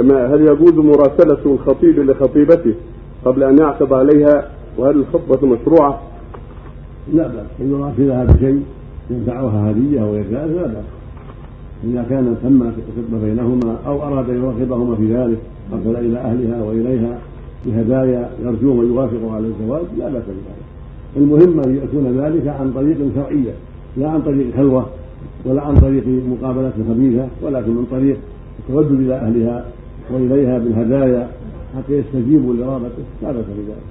كما هل يجوز مراسلة الخطيب لخطيبته قبل أن يعقد عليها وهل الخطبة مشروعة؟ لا بأس. إن يراسلها بشيء ينفعها هدية أو غير ذلك لا بأس. إذا كان تم الخطبة بينهما أو أراد أن يرغبهما في ذلك أرسل إلى أهلها وإليها بهدايا يرجوهم أن يوافقوا على الزواج لا بأس بذلك. المهم أن يكون ذلك عن طريق شرعية لا عن طريق خلوة ولا عن طريق مقابلة خبيثة ولكن من طريق التردد إلى أهلها وإليها بالهدايا حتى يستجيبوا لرغبته لا بأس بذلك